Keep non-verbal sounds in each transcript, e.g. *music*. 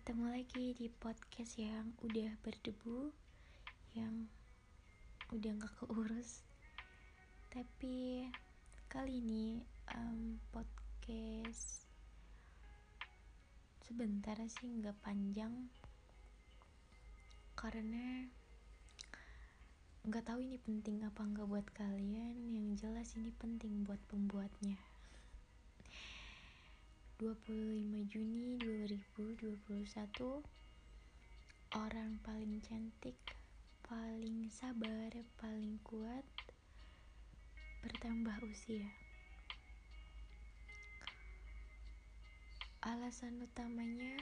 Ketemu lagi di podcast yang udah berdebu Yang udah gak keurus. Tapi kali ini um, podcast Sebentar sih gak panjang. Karena nggak tahu ini penting apa nggak buat kalian. Yang jelas ini penting buat pembuatnya 25 Juni 2021 orang paling cantik paling sabar paling kuat bertambah usia. Alasan utamanya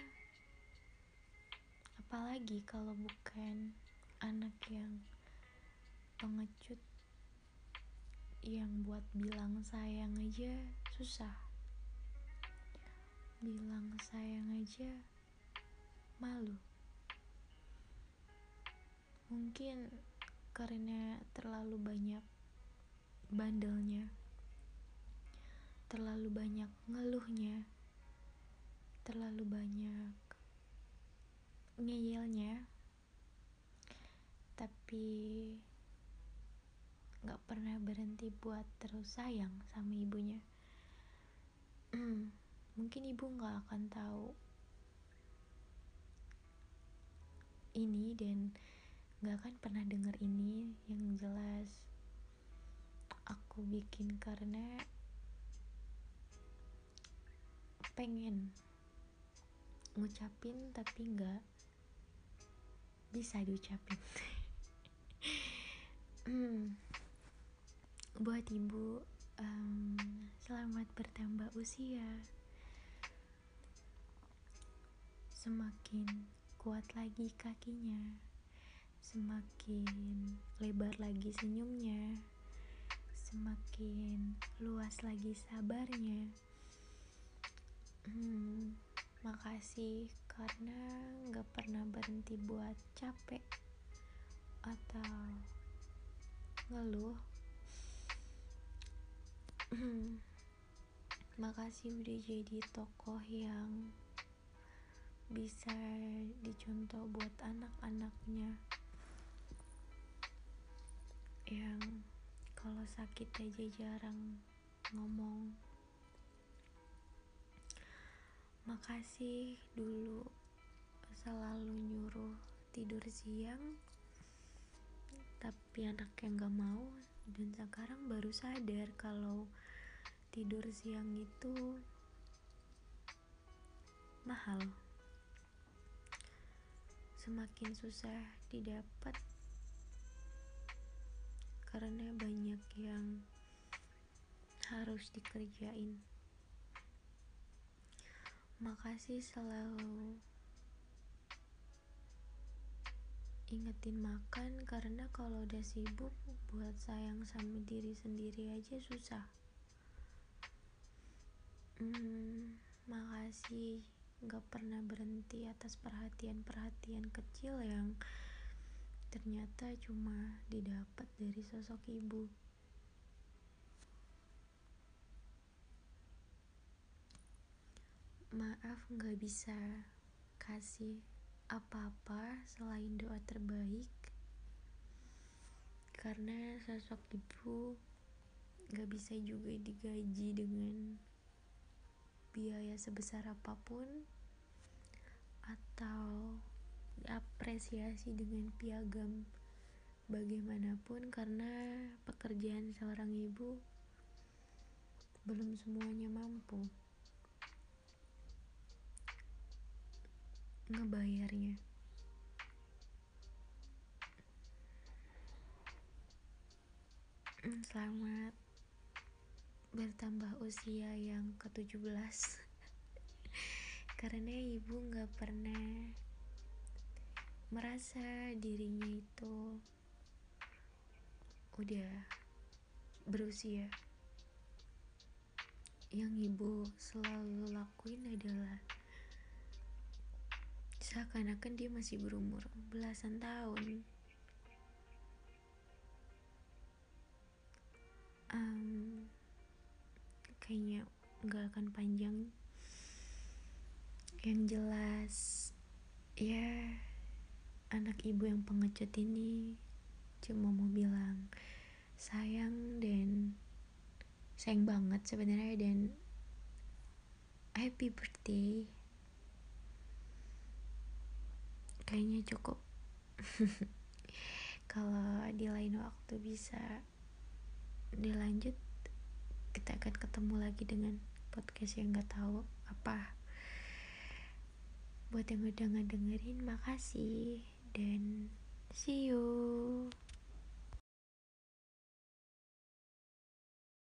apalagi kalau bukan anak yang pengecut yang buat bilang sayang aja susah bilang sayang aja malu. Mungkin karena terlalu banyak bandelnya terlalu banyak ngeluhnya terlalu banyak ngeyelnya tapi gak pernah berhenti buat terus sayang sama ibunya *clears throat* mungkin ibu nggak akan tahu ini dan nggak akan pernah dengar ini yang jelas aku bikin karena pengen ngucapin tapi nggak bisa diucapin *laughs* hmm. buat ibu um, selamat bertambah usia semakin kuat lagi kakinya, semakin lebar lagi senyumnya, semakin luas lagi sabarnya. Hmm, makasih karena gak pernah berhenti buat capek atau ngeluh. Hmm, makasih udah jadi tokoh yang bisa dicontoh buat anak-anaknya. Yang kalau sakit aja jarang ngomong. Makasih dulu selalu nyuruh tidur siang tapi anak yang gak mau. Dan sekarang baru sadar kalau tidur siang itu mahal semakin susah didapat karena banyak yang harus dikerjain. Makasih selalu ingetin makan karena kalau udah sibuk buat sayang sama diri sendiri aja susah. Hmm, makasih gak pernah berhenti atas perhatian-perhatian kecil yang ternyata cuma didapat dari sosok ibu. Maaf gak bisa kasih apa-apa selain doa terbaik karena sosok ibu gak bisa juga digaji dengan biaya sebesar apa pun atau diapresiasi dengan piagam bagaimanapun karena pekerjaan seorang ibu belum semuanya mampu ngebayarnya. Selamat bertambah usia yang ke-17 *laughs* karena ibu gak pernah merasa dirinya itu udah berusia. Yang ibu selalu lakuin adalah seakan-akan dia masih berumur belasan tahun. Um, kayaknya nggak akan panjang. Yang jelas ya anak ibu yang pengecut ini cuma mau bilang sayang dan sayang banget sebenarnya dan happy birthday. Kayaknya cukup. *laughs* Kalau di lain waktu bisa dilanjut kita akan ketemu lagi dengan podcast yang gak tahu apa. Buat yang udah ngedengerin makasih. Dan see you